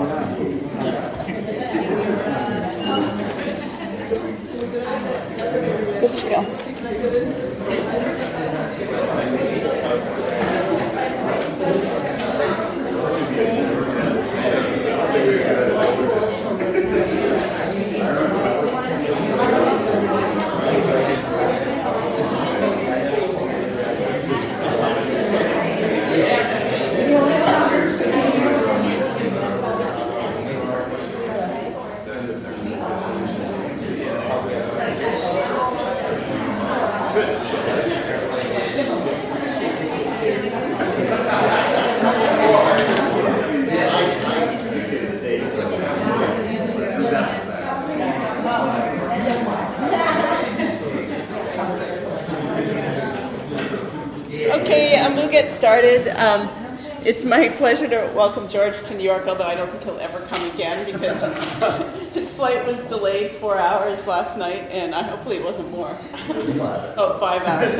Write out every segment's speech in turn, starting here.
Good skill. Okay, um, we'll get started. Um, it's my pleasure to welcome George to New York, although I don't think he'll ever come again because his flight was delayed four hours last night, and I, hopefully it wasn't more. oh, five hours.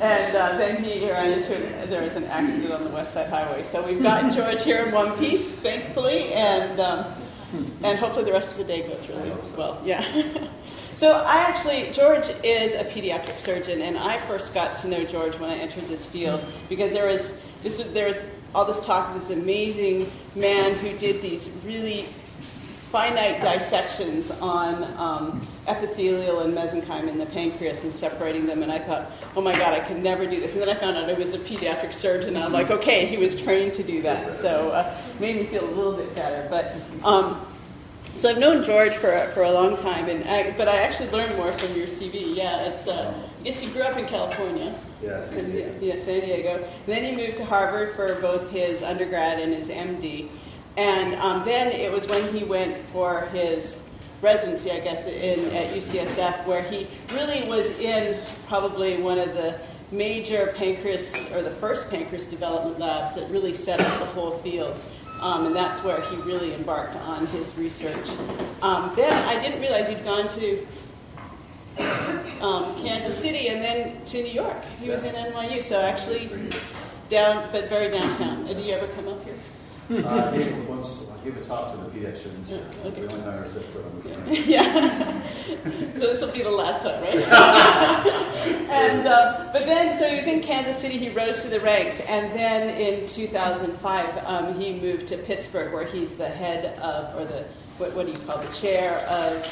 and uh, then he ran into there was an accident on the West Side Highway. So we've gotten George here in one piece, thankfully, and um, and hopefully the rest of the day goes really well. Yeah. So I actually, George is a pediatric surgeon, and I first got to know George when I entered this field because there was this was there was all this talk of this amazing man who did these really finite dissections on um, epithelial and mesenchyme in the pancreas and separating them, and I thought, oh my God, I could never do this. And then I found out I was a pediatric surgeon, I'm like, okay, he was trained to do that, so uh, made me feel a little bit better, but. Um, so I've known George for, for a long time, and I, but I actually learned more from your CV. Yeah, it's. Uh, Guess you grew up in California. Yeah, San Diego. Yeah, San Diego. And then he moved to Harvard for both his undergrad and his MD, and um, then it was when he went for his residency, I guess, in at UCSF, where he really was in probably one of the major pancreas or the first pancreas development labs that really set up the whole field. Um, and that's where he really embarked on his research. Um, then I didn't realize he'd gone to um, Kansas City and then to New York. He was in NYU, so actually down, but very downtown. Did you ever come up here? Uh, I gave once. I gave a talk to the pediatricians. here. Yeah, It was the only time I ever set foot on this campus. yeah. so this will be the last time, right? and uh, but then, so he was in Kansas City. He rose through the ranks, and then in 2005, um, he moved to Pittsburgh, where he's the head of, or the what, what do you call the chair of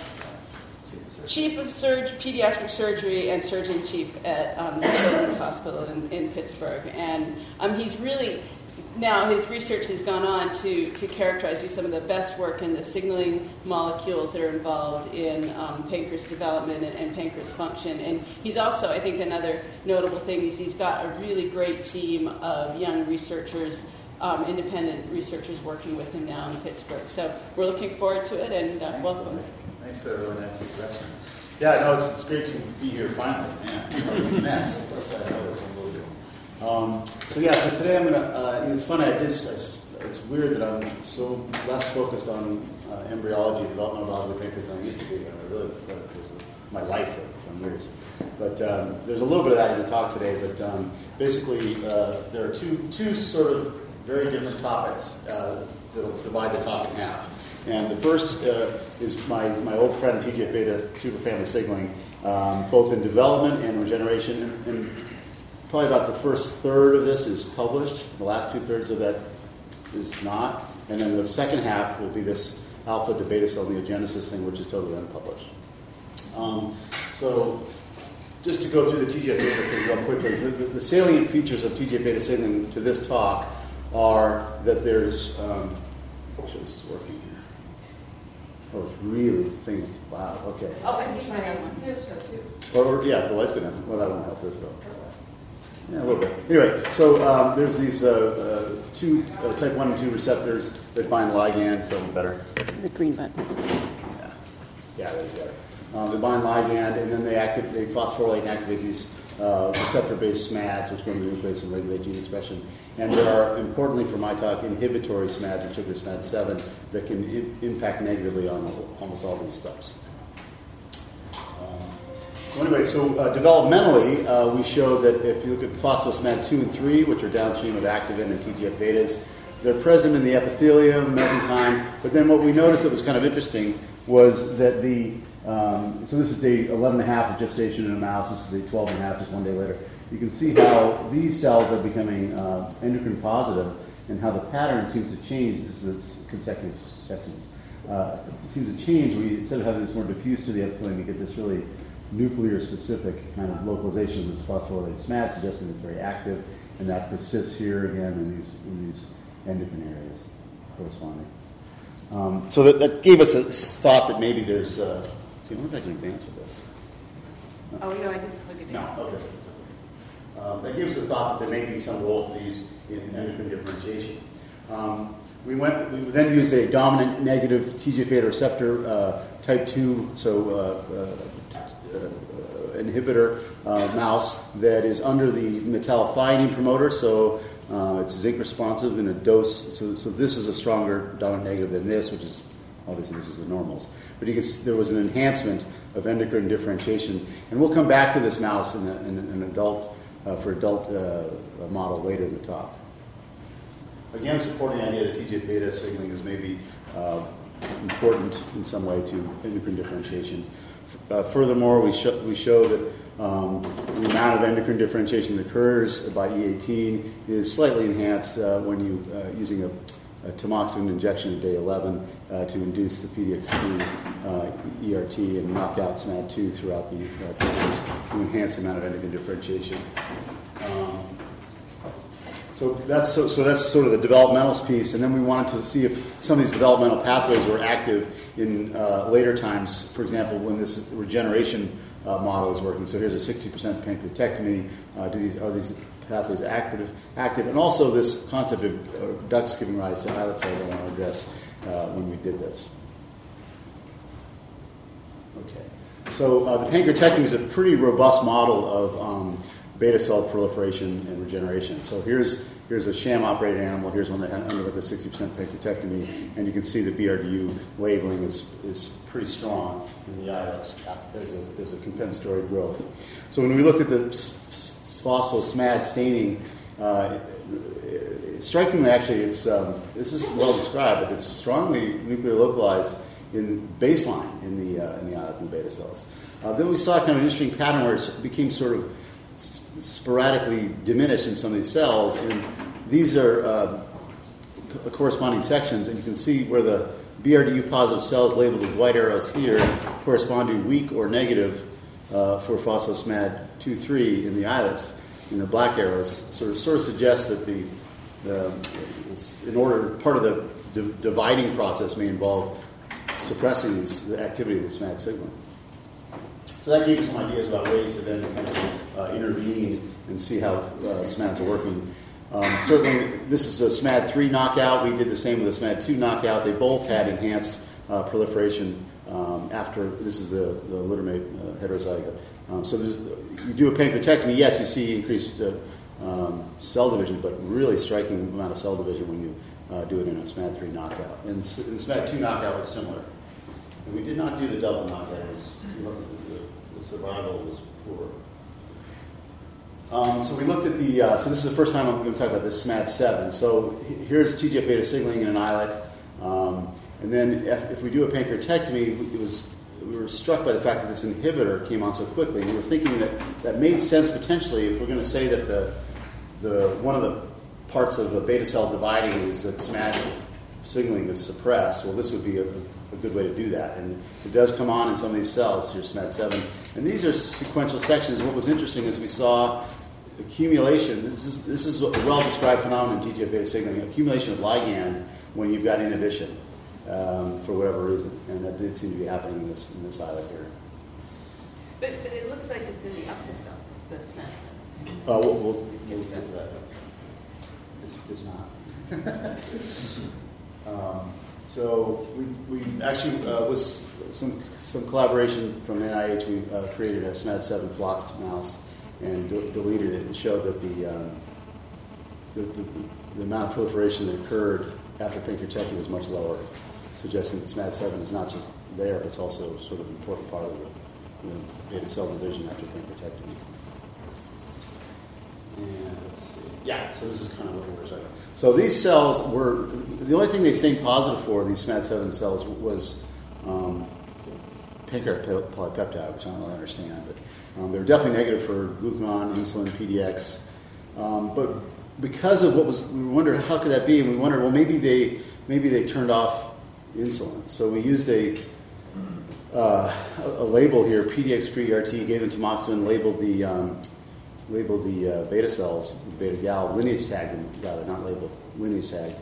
chief of surg- pediatric surgery and surgeon chief at um, the Children's Hospital in, in Pittsburgh. And um, he's really, now his research has gone on to, to characterize do some of the best work in the signaling molecules that are involved in um, pancreas development and, and pancreas function. And he's also, I think, another notable thing is he's got a really great team of young researchers. Um, independent researchers working with him now in Pittsburgh. So we're looking forward to it and uh, Thanks, welcome. Lily. Thanks for nice introduction. Yeah, no, it's, it's great to be here finally. Man, mess. I know this one's a little bit. Um, so yeah, so today I'm gonna. Uh, it's funny. I did. It's, it's weird that I'm so less focused on uh, embryology, developmental biology pancreas than I used to be. I really because of my life for, for years. But um, there's a little bit of that in the talk today. But um, basically, uh, there are two two sort of very different topics uh, that'll divide the talk in half. And the first uh, is my, my old friend TGF beta superfamily signaling, um, both in development and regeneration. And, and probably about the first third of this is published. The last two thirds of that is not. And then the second half will be this alpha to beta cell neogenesis thing, which is totally unpublished. Um, so just to go through the TGF beta thing real quickly, the, the, the salient features of TGF beta signaling to this talk are that there's, um, make sure this is working here. Oh, it's really faint. Wow, okay. Oh, I think my own one too, so too. Or, or- yeah, if the light's going to, well, that won't help this though. Yeah, a little bit. Anyway, so um, there's these uh, uh, two uh, type 1 and 2 receptors that bind ligand, so better. The green button. Yeah, yeah, that's better. Um, they bind ligand, and then they active, they phosphorylate and activate these uh, receptor-based SMADs, which go into the nucleus and regulate gene expression. And there are, importantly for my talk, inhibitory SMADs, in particular SMAD7, that can impact negatively on almost all these steps. Um, So anyway, so uh, developmentally, uh, we showed that if you look at phosphosmad 2 and 3, which are downstream of activin and TGF betas, they're present in the epithelium, mesenchyme, but then what we noticed that was kind of interesting was that the, um, so this is day 11 and a half of gestation in a mouse, this is day 12 and a half, just one day later. You can see how these cells are becoming uh, endocrine positive and how the pattern seems to change. This is consecutive sections. Uh, seems to change you, instead of having this more diffuse through the epithelium, you get this really nuclear specific kind of localization of this phosphorylated SMAD, suggesting it's very active, and that persists here again in these, in these endocrine areas corresponding. Um, so that, that gave us a thought that maybe there's, uh, see, I wonder if I can advance with this. Oh, no, I just look at it. No, okay. Um, that gives us a thought that there may be some role for these in endocrine differentiation. Um, we went. We then used a dominant negative TGF beta receptor uh, type two, so uh, uh, uh inhibitor uh, mouse that is under the metallothionein promoter. So uh, it's zinc responsive in a dose. So, so this is a stronger dominant negative than this, which is obviously this is the normals. But you can, there was an enhancement of endocrine differentiation, and we'll come back to this mouse in, a, in an adult uh, for adult uh, model later in the talk. Again, supporting the idea that TGF beta signaling is maybe uh, important in some way to endocrine differentiation. Uh, furthermore, we, sh- we show that um, the amount of endocrine differentiation that occurs by E18 is slightly enhanced uh, when you uh, using a, tamoxifen injection at day 11 uh, to induce the PDX2 uh, ERT and knock out SMAD2 throughout the uh, to enhance the amount of endocrine differentiation. Um, so that's so, so that's sort of the developmental piece, and then we wanted to see if some of these developmental pathways were active in uh, later times. For example, when this regeneration uh, model is working. So here's a 60% pancreatectomy. Uh, do these are these pathways active? Active, and also this concept of uh, ducts giving rise to islet cells. I want to address uh, when we did this. Okay. So uh, the pancreatectomy is a pretty robust model of um, beta cell proliferation and regeneration. So here's, here's a sham operated animal. Here's one that had underwent a 60% pancreatectomy. And you can see the BRDU labeling is, is pretty strong in the islets as a, as a compensatory growth. So when we looked at the phospho-SMAD staining, uh, strikingly, actually, it's, um, this is well described, but it's strongly nuclear localized in baseline in the, uh, in the islets and beta cells. Uh, then we saw kind of an interesting pattern where it became sort of sporadically diminished in some of these cells. And these are uh, corresponding sections, and you can see where the BRDU positive cells labeled with white arrows here correspond to weak or negative uh, for phosphosmad 2-3 in the islets. in the black arrows sort of sort of suggest that the, the in order part of the di- dividing process may involve suppressing the activity of the SMAD signal. So that gave us some ideas about ways to then kind of uh, intervene and see how uh, SMADs are working. Um, certainly, this is a SMAD3 knockout. We did the same with a SMAD2 knockout. They both had enhanced uh, proliferation um, after this is the, the littermate uh, heterozygote. Um, so you do a pancreatectomy, yes, you see increased uh, um, cell division, but really striking amount of cell division when you uh, do it in a SMAD3 knockout. And, and SMAD2 knockout was similar. And we did not do the double knockout. It was the survival was poor. Um, so we looked at the, uh, so this is the first time I'm going to talk about this SMAD7. So here's TGF beta signaling in an islet. And then if, if, we do a pancreatectomy, it was, we were struck by the fact that this inhibitor came on so quickly. And we were thinking that that made sense potentially if we're going to say that the, the, one of the parts of the beta cell dividing is that SMAD signaling is suppressed. Well, this would be a, a good way to do that. And it does come on in some of these cells, your SMAD7. And these are sequential sections. What was interesting is we saw accumulation. This is, this is a well described phenomenon in TGF beta signaling accumulation of ligand when you've got inhibition um, for whatever reason. And that did seem to be happening in this, in this islet here. But, but it looks like it's in the upper cells, the SMAD. Uh, we'll, we'll, we'll get to that. It's, it's not. um, so we, we actually, uh, with some, some collaboration from NIH, we uh, created a SMAD7 floxed mouse and de- deleted it and showed that the, um, the, the, the, amount of proliferation that occurred after pancreatectomy was much lower, suggesting that SMAD7 is not just there, but it's also sort of an important part of the, the beta cell division after pancreatectomy. And let's see. Yeah, so this is kind of what we were talking about. So these cells were, the only thing they stained positive for, these SMAD7 cells, was um, pancreatic polypeptide, which I don't really understand, but um, they were definitely negative for glucagon, insulin, PDX. Um, but because of what was, we wondered how could that be, and we wondered, well, maybe they maybe they turned off insulin. So we used a uh, a label here, PDX3 ERT, gave them tamoxifen, labeled the um, labeled the uh, beta cells beta gal, lineage tagged them rather, not labeled, lineage tag.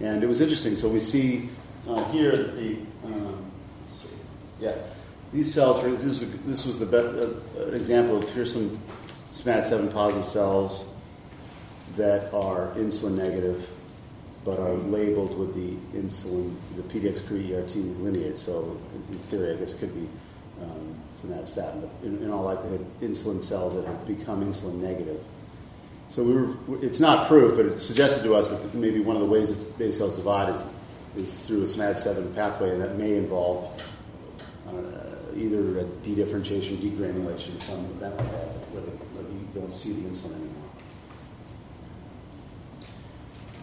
And it was interesting. So we see uh, here that the um, yeah these cells. This, this was the be- uh, an example of here's some SMAD7 positive cells that are insulin negative but are labeled with the insulin, the PDX3 ERT lineage. So in theory, I guess it could be um, somatostatin, but in, in, all likelihood, insulin cells that have become insulin negative. So we were, it's not proof, but it suggested to us that maybe one of the ways that beta cells divide is, is through a SMAD7 pathway, and that may involve uh, either a de-differentiation, degranulation, some event like that, where, the, where you don't see the insulin anymore.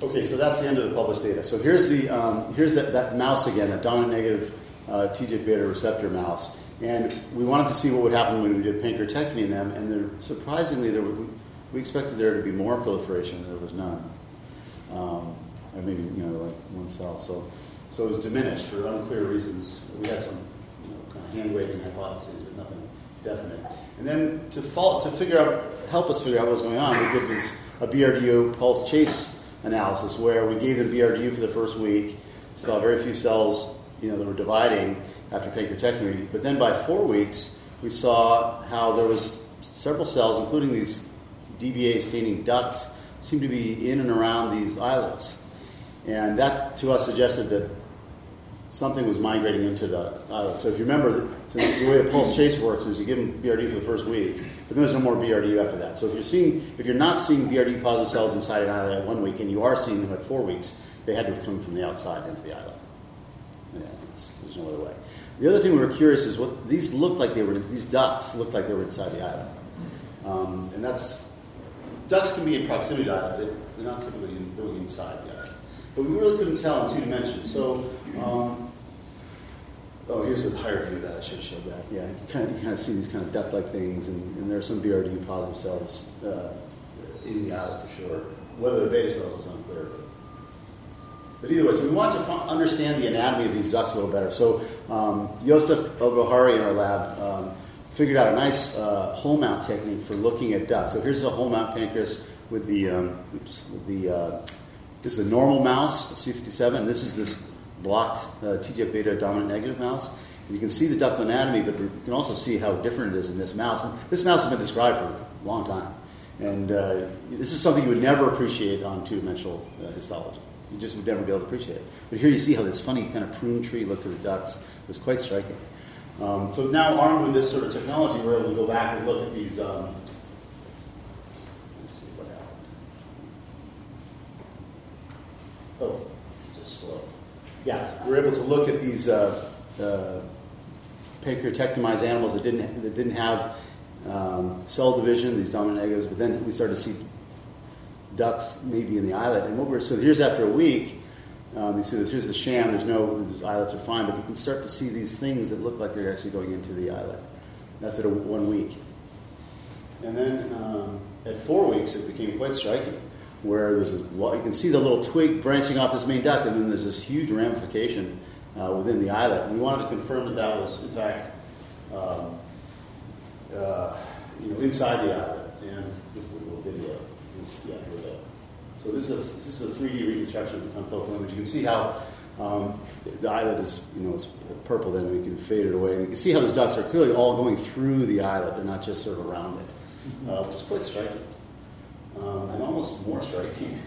Okay, so that's the end of the published data. So here's the um, here's that, that mouse again, that dominant negative uh, TGF beta receptor mouse, and we wanted to see what would happen when we did pancreatectomy in them, and there, surprisingly, there were, we expected there to be more proliferation. There was none, um, or maybe you know like one cell. So so it was diminished for unclear reasons. We had some you know, kind of hand waving hypotheses, but nothing definite. And then to to figure out help us figure out what was going on, we did this a BRDO pulse chase analysis where we gave them BRDU for the first week, saw very few cells you know, that were dividing after pancreatectomy. But then by four weeks, we saw how there was several cells, including these DBA staining ducts, seemed to be in and around these islets. And that to us suggested that something was migrating into the islet. So if you remember, so the way the pulse chase works is you give them BRD for the first week, but then there's no more BRD after that. So if you're seeing, if you're not seeing BRD positive cells inside an islet at one week, and you are seeing them at four weeks, they had to have come from the outside into the islet. Yeah, there's no other way. The other thing we were curious is what these looked like they were. These dots looked like they were inside the islet, um, and that's ducts can be in proximity to the islet. They're not typically going inside the islet. But we really couldn't tell in two dimensions. So, um, oh, here's a higher view of that. I should have showed that. Yeah, you kind of, you kind of see these kind of duct-like things, and, and there are some BRD positive cells uh, in the islet for sure. Whether they're beta cells was unclear. But either way, so we want to understand the anatomy of these ducts a little better. So um, Yosef Ogohari in our lab um, figured out a nice uh, hole mount technique for looking at ducts. So here's a hole mount pancreas with the, um, oops, with the uh, this is a normal mouse, C57. This is this blocked uh, TGF beta dominant negative mouse. And you can see the duct anatomy, but the, you can also see how different it is in this mouse. And this mouse has been described for a long time. And uh, this is something you would never appreciate on two dimensional uh, histology. You just would never be able to appreciate it. But here you see how this funny kind of prune tree look to the ducts. Was quite striking. Um, so now, armed with this sort of technology, we're able to go back and look at these um, Oh, just slow. Yeah, we're able to look at these uh, uh, pancreatectomized animals that didn't that didn't have um, cell division, these dominant negatives, but then we started to see ducts maybe in the islet. And what we're so here's after a week. Um, you see this. Here's the sham. There's no these islets are fine, but you can start to see these things that look like they're actually going into the islet. That's at a, one week. And then um, at four weeks, it became quite striking where there's this, you can see the little twig branching off this main duct, and then there's this huge ramification uh, within the islet. And we wanted to confirm that that was, in fact, um, uh, you know, inside the islet. And this is a little video. This is, yeah, here we go. So this is a, this is a 3D reconstruction of the confocal image. You can see how um, the islet is, you know, it's purple. Then we can fade it away, and you can see how those ducts are clearly all going through the islet. They're not just sort of around it, uh, which is quite striking. Um, and almost more striking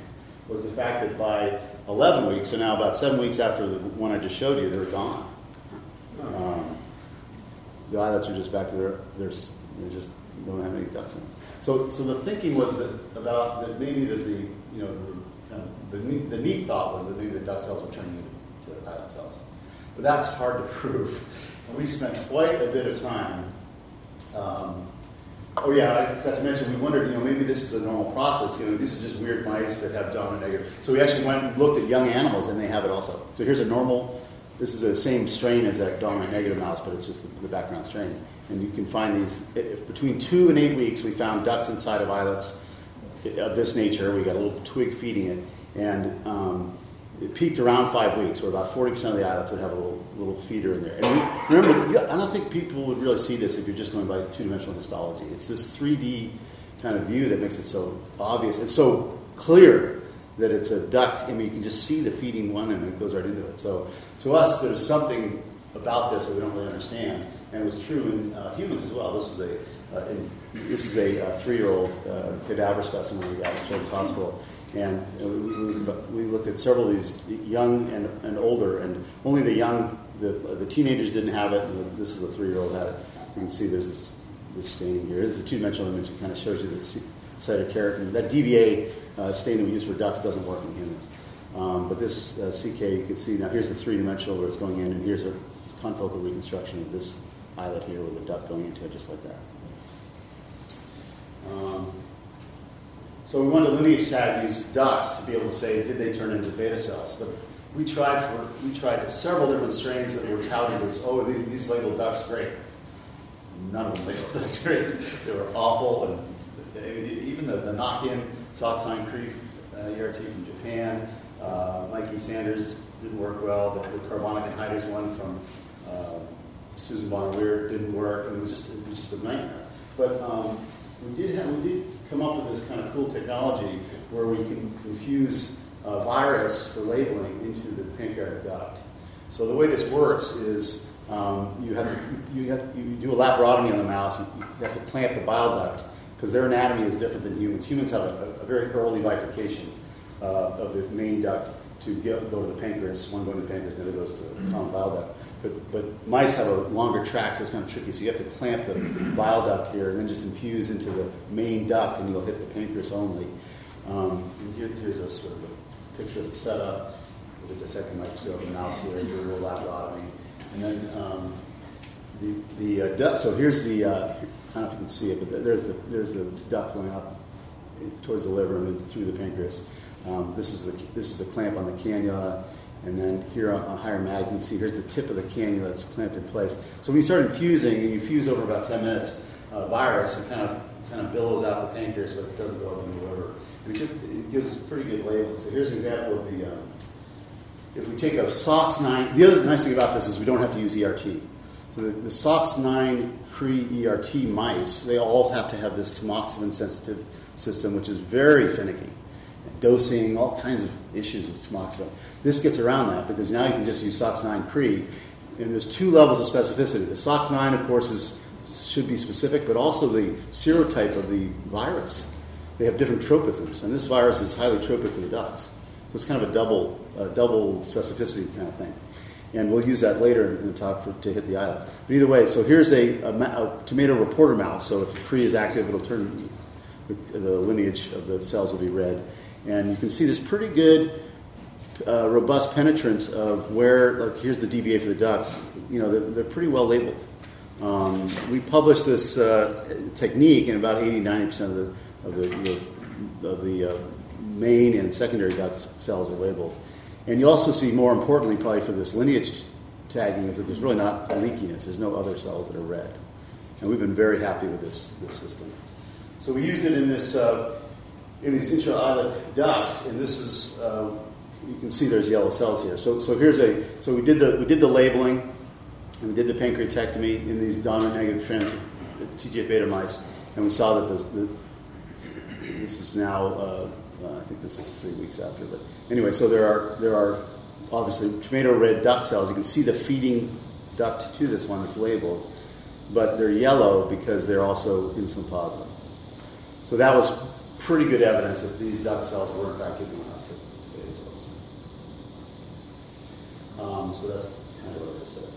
was the fact that by 11 weeks, so now about seven weeks after the one I just showed you, they're gone. Um, the islets are just back to their, their they just don't have any ducts in them. So, so the thinking was that about that maybe that the you know kind of the neat, the neat thought was that maybe the duct cells were turning into islet cells, but that's hard to prove. And we spent quite a bit of time um, Oh yeah, I forgot to mention. We wondered, you know, maybe this is a normal process. You know, these are just weird mice that have dominant negative. So we actually went and looked at young animals, and they have it also. So here's a normal. This is the same strain as that dominant negative mouse, but it's just the, the background strain. And you can find these if between two and eight weeks. We found ducks inside of islets of this nature. We got a little twig feeding it, and um, it peaked around five weeks, where about 40% of the islets would have a little, little feeder in there. And remember, I don't think people would really see this if you're just going by two-dimensional histology. It's this 3D kind of view that makes it so obvious. and so clear that it's a duct. I mean, you can just see the feeding one, and it goes right into it. So to us, there's something about this that we don't really understand, and it was true in uh, humans as well. This was a uh, this is a uh, three-year-old uh, cadaver specimen we got at Children's Hospital, and we, looked at several of these young and, and older, and only the young, the, the teenagers didn't have it, and this is a three-year-old had it. So you can see there's this, this staining here. This is a two-dimensional image. It kind of shows you the cytokeratin. That DVA uh, stain that we use for ducks doesn't work in humans. Um, but this uh, CK, you can see now here's the three-dimensional where it's going in, and here's a confocal reconstruction of this islet here with a duck going into it just like that. Um, so we wanted to lineage tag these ducts to be able to say, did they turn into beta cells? But we tried for we tried several different strains that were touted as, oh, these, labeled ducks great. None of them labeled ducks great. they were awful, and even the, the knock-in Soxine Cree uh, ERT from Japan, uh, Mikey Sanders didn't work well. The, the carbonic anhydrous one from uh, Susan Bonner Weir didn't work. I mean, it was just it was just a nightmare. But um, we did have, we did come up with this kind of cool technology where we can infuse a virus for labeling into the pancreatic duct. So the way this works is um, you have to you, have, you do a laparotomy on the mouse. You, you have to clamp the bile duct because their anatomy is different than humans. Humans have a, a very early bifurcation uh, of the main duct to get, go to the pancreas. One going to the pancreas, and the other goes to the common bile duct. But, but mice have a longer track, so it's kind of tricky. So you have to clamp the bile duct here and then just infuse into the main duct, and you'll hit the pancreas only. Um, and here, here's a sort of a picture of the setup with a dissecting microscope, a mouse here, do a little laparotomy. And then um, the, the uh, duct, so here's the, uh, I don't know if you can see it, but there's the, there's the duct going up towards the liver and then through the pancreas. Um, this, is the, this is a clamp on the cannula. And then here on a higher mag, you can see here's the tip of the cannula that's clamped in place. So when you start infusing, and you fuse over about 10 minutes, uh, virus, it kind of kind of billows out the pancreas, but it doesn't go up in the liver. And it, gives a pretty good label. So here's an example of the, um, if we take a SOX9, the other nice thing about this is we don't have to use ERT. So the, the SOX9 Cree ERT mice, they all have to have this tamoxifen sensitive system, which is very finicky dosing, all kinds of issues with tamoxifen. This gets around that because now you can just use SOX9 Cree, and there's two levels of specificity. The SOX9, of course, is should be specific, but also the serotype of the virus. They have different tropisms, and this virus is highly tropic for the ducks. So it's kind of a double, double specificity kind of thing. And we'll use that later in the talk for, to hit the islets. But either way, so here's a, a, a tomato reporter mouse. So if Cree is active, it'll turn the, the lineage of the cells will be red. And you can see this pretty good, uh, robust penetrance of where, like, here's the DBA for the ducts. You know, they're, they're pretty well labeled. Um, we published this uh, technique, and about 80 90% of the, of the, the of the uh, main and secondary duct cells are labeled. And you also see, more importantly, probably for this lineage tagging, is that there's really not leakiness. There's no other cells that are red. And we've been very happy with this, this system. So we use it in this uh, in these intra-islet ducts, and this is uh, you can see there's yellow cells here. So, so here's a so we did the we did the labeling, and we did the pancreatectomy in these dominant negative trans TGF beta mice, and we saw that the, this is now uh, uh, I think this is three weeks after, but anyway, so there are there are obviously tomato red duct cells. You can see the feeding duct to this one that's labeled, but they're yellow because they're also insulin positive. So that was pretty good evidence that these duct cells were in fact giving rise to, beta cells. Um, so that's kind of what I said.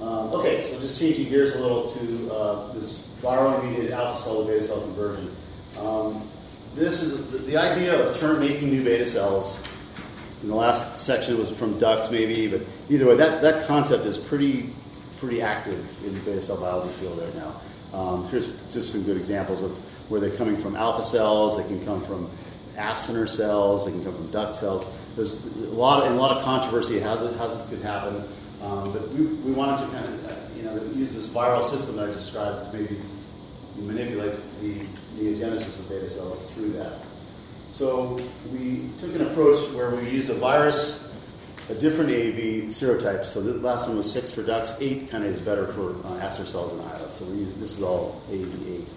Um, okay, so just changing gears a little to uh, this virally mediated alpha cell to beta cell conversion. Um, this is the, the idea of turn making new beta cells. In the last section was from ducks, maybe, but either way, that, that concept is pretty pretty active in the beta cell biology field right now. Um, here's just some good examples of where they're coming from alpha cells, they can come from acinar cells, they can come from duct cells. There's a lot of, a lot of controversy how this, how this could happen, um, but we, we wanted to kind of uh, you know use this viral system that I described to maybe manipulate the neogenesis of beta cells through that. So we took an approach where we used a virus, a different AAV serotype. So the last one was six for ducks, eight kind of is better for uh, cells and islets. So we use, this is all AAV eight.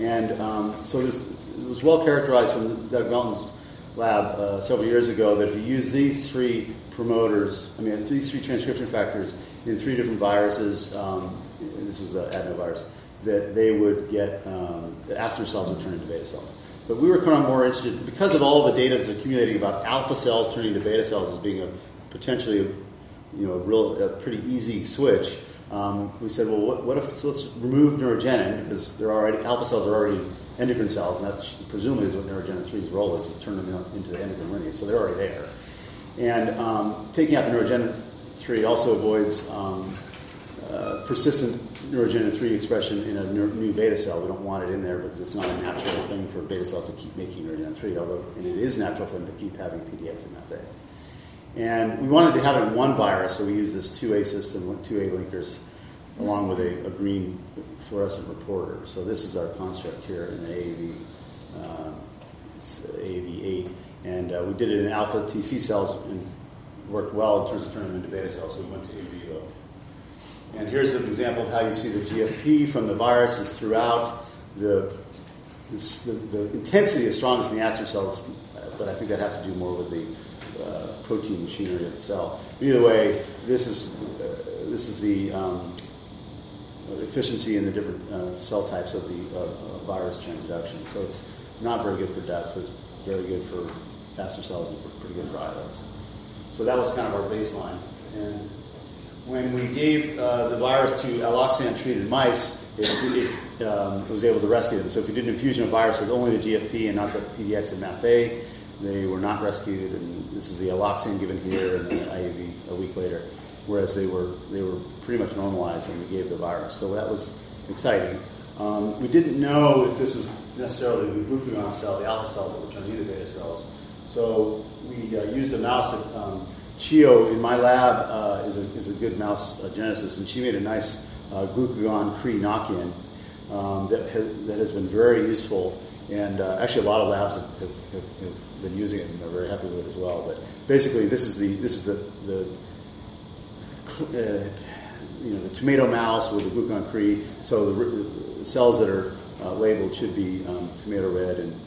And um, so this, it was well characterized from Doug Melton's lab uh, several years ago that if you use these three promoters, I mean, these three transcription factors in three different viruses, um, this was an adenovirus, that they would get, um, the aster cells would turn into beta cells. But we were kind of more interested, because of all the data that's accumulating about alpha cells turning into beta cells as being a potentially, you know, a real, a pretty easy switch. Um, we said, well, what, what, if, so let's remove neurogenin, because they're already, alpha cells are already endocrine cells, and that's presumably is what neurogenin 3's role is, is turn them into the endocrine lineage, so they're already there. And um, taking out the neurogenin 3 also avoids um, uh, persistent neurogenin 3 expression in a new beta cell. We don't want it in there because it's not a natural thing for beta cells to keep making neurogenin 3, although and it is natural for them to keep having PDX and MFA. And we wanted to have it in one virus, so we used this 2A system with 2A linkers along with a, a green fluorescent reporter. So this is our construct here in the AAV, um, AAV8. And uh, we did it in alpha TC cells and worked well in terms of turning them into beta cells, so we went to in vivo. And here's an example of how you see the GFP from the viruses throughout. The, the, the intensity is strongest in the aster cells, but I think that has to do more with the uh, protein machinery of the cell. But either way, this is, uh, this is the um, efficiency in the different uh, cell types of the uh, uh, virus transduction. So it's not very good for ducks, but it's very good for aster cells and pretty good for islets. So that was kind of our baseline. And when we gave uh, the virus to alloxan treated mice, it, it, um, was able to rescue them. So if you did an infusion of virus with only the GFP and not the PDX and MAFA, they were not rescued. And this is the alloxan given here and the IUV a week later, whereas they were, they were pretty much normalized when we gave the virus. So that was exciting. Um, we didn't know if this was necessarily the glucagon cell, the alpha cells that were turning into beta cells. So we uh, used a mouse that um, Chio in my lab uh, is, a, is a good mouse uh, and she made a nice uh, glucagon Cree knock-in um, that, ha- that has been very useful. And uh, actually, a lot of labs have, have, have, been using it, and they're very happy with it as well. But basically, this is the this is the the uh, you know the tomato mouse with the glucagon Cree. So the, the cells that are uh, labeled should be um, tomato red and,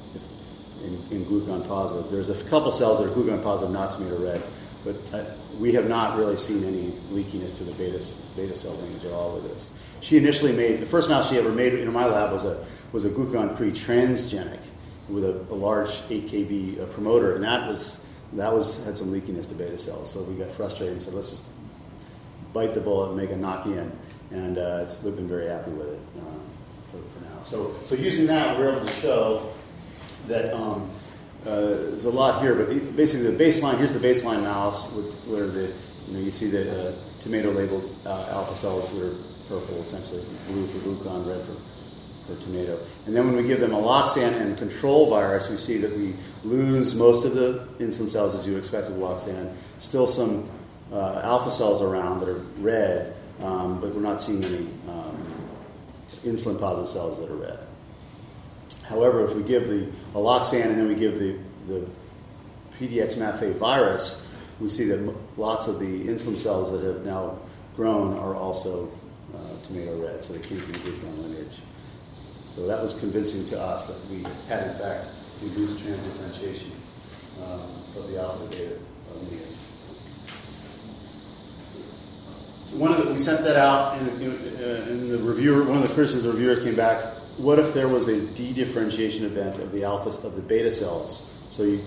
and, and glucagon positive. There's a couple cells that are glucagon positive, not tomato red. But uh, we have not really seen any leakiness to the beta, beta cell lineage at all with this. She initially made, the first mouse she ever made in my lab was a, was a glucagon Cree transgenic with a, a large 8 kb uh, promoter, and that was, that was, had some leakiness to beta cells. So we got frustrated and said, let's just bite the bullet and make a knock in. And uh, we've been very happy with it uh, for, for, now. So, so using that, we're able to show that um, uh, there's a lot here, but basically the baseline, here's the baseline mouse where the, you know, you see the uh, tomato labeled uh, alpha cells that are purple essentially, blue for glucan, red for, tomato. And then when we give them aloxan and control virus, we see that we lose most of the insulin cells as you would expect with aloxan, still some uh, alpha cells around that are red, um, but we're not seeing any um, insulin positive cells that are red. However, if we give the aloxan and then we give the, the PDX MAFA virus, we see that lots of the insulin cells that have now grown are also uh, tomato red, so they came from the glucagon lineage. So that was convincing to us that we had, in fact, reduced transdifferentiation um, of the alpha beta lineage. So one of the, we sent that out, and, uh, the reviewer, one of the criticisms reviewers came back what if there was a dedifferentiation event of the alpha of the beta cells? So you,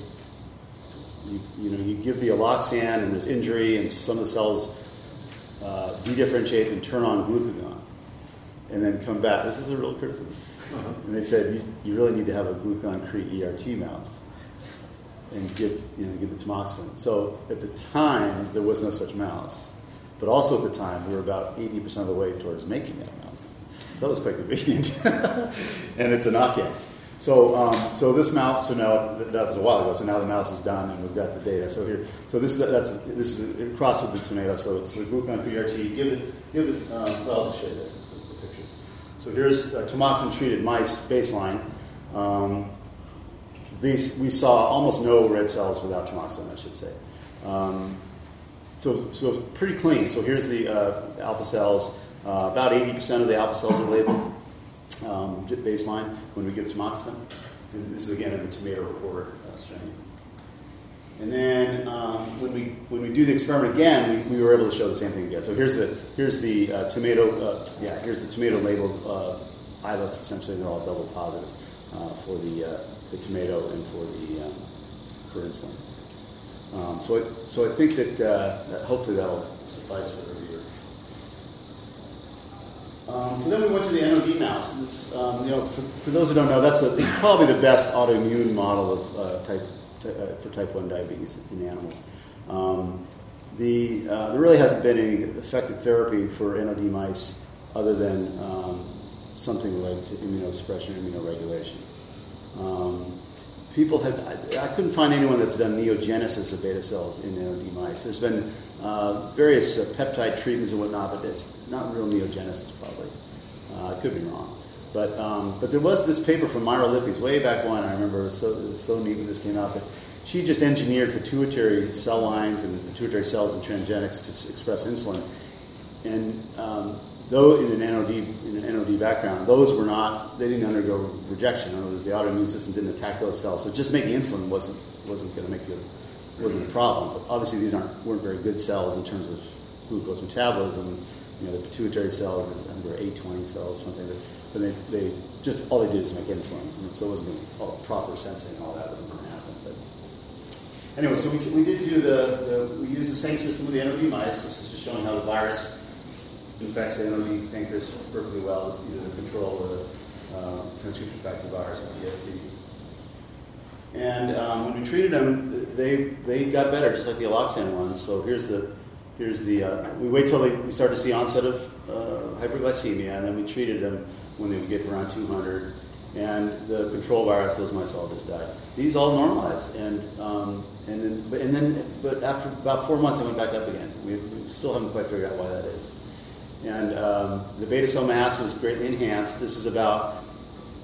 you, you know you give the alloxan and there's injury and some of the cells uh, dedifferentiate and turn on glucagon, and then come back. This is a real criticism. Uh-huh. And they said you, you, really need to have a glucagon Cree ERT mouse and give you know give the tamoxifen. So at the time there was no such mouse, but also at the time we were about eighty percent of the way towards making that mouse. So that was quite convenient. and it's a knock-in. So, um, so this mouse, so now that was a while ago. So now the mouse is done, and we've got the data. So here, so this is that's this is crossed with the tomato. So it's the glucan PRT. Give it, give it. Um, well, I'll just show you. So here's uh, tamoxifen-treated mice baseline. Um, these, we saw almost no red cells without tamoxifen, I should say. Um, so, so pretty clean. So here's the uh, alpha cells. Uh, about 80% of the alpha cells are labeled um, baseline when we give tamoxifen. And this is again in the tomato reporter uh, strain. And then um, when we when we do the experiment again, we, we were able to show the same thing again. So here's the here's the uh, tomato uh, yeah here's the tomato labeled uh, islets. Essentially, they're all double positive uh, for the uh, the tomato and for the um, for insulin. Um, so I, so I think that, that hopefully that'll suffice for the reviewer. Um, so then we went to the NOD mouse. Um, you know, for, for, those who don't know, that's a, it's probably the best autoimmune model of uh, type, uh, for type 1 diabetes in animals. Um, the, uh, there really hasn't been any effective therapy for NOD mice other than um, something related to immunosuppression and immunoregulation. Um, people have, I, I, couldn't find anyone that's done neogenesis of beta cells in NOD mice. There's been uh, various uh, peptide treatments and whatnot, but it's not real neogenesis probably. Uh, I could be wrong. But, um, but there was this paper from Myra Lippes way back when. I remember it was, so, it was so neat when this came out that she just engineered pituitary cell lines and pituitary cells and transgenics to express insulin. And um, though in an NOD in an NOD background, those were not they didn't undergo rejection. In other words, the autoimmune system didn't attack those cells. So just making insulin wasn't wasn't going to make you wasn't a problem. But obviously, these aren't weren't very good cells in terms of glucose metabolism. You know, the pituitary cells is under 820 cells something. But, but they, they just all they did is make insulin. So it wasn't all proper sensing and all that wasn't going to happen. But anyway, so we, we did do the, the we used the same system with the NOD mice. This is just showing how the virus infects the NOD pancreas perfectly well as either the control or the uh, transcription factor virus with DFV. And um, when we treated them, they, they got better, just like the Aloxan ones. So here's the, here's the uh, we wait till they, we start to see onset of uh, hyperglycemia, and then we treated them when they would get to around 200. And the control virus, those mice all just died. These all normalized, and um, and then, and then, but after about four months, they went back up again. We, still haven't quite figured out why that is. And um, the beta cell mass was greatly enhanced. This is about,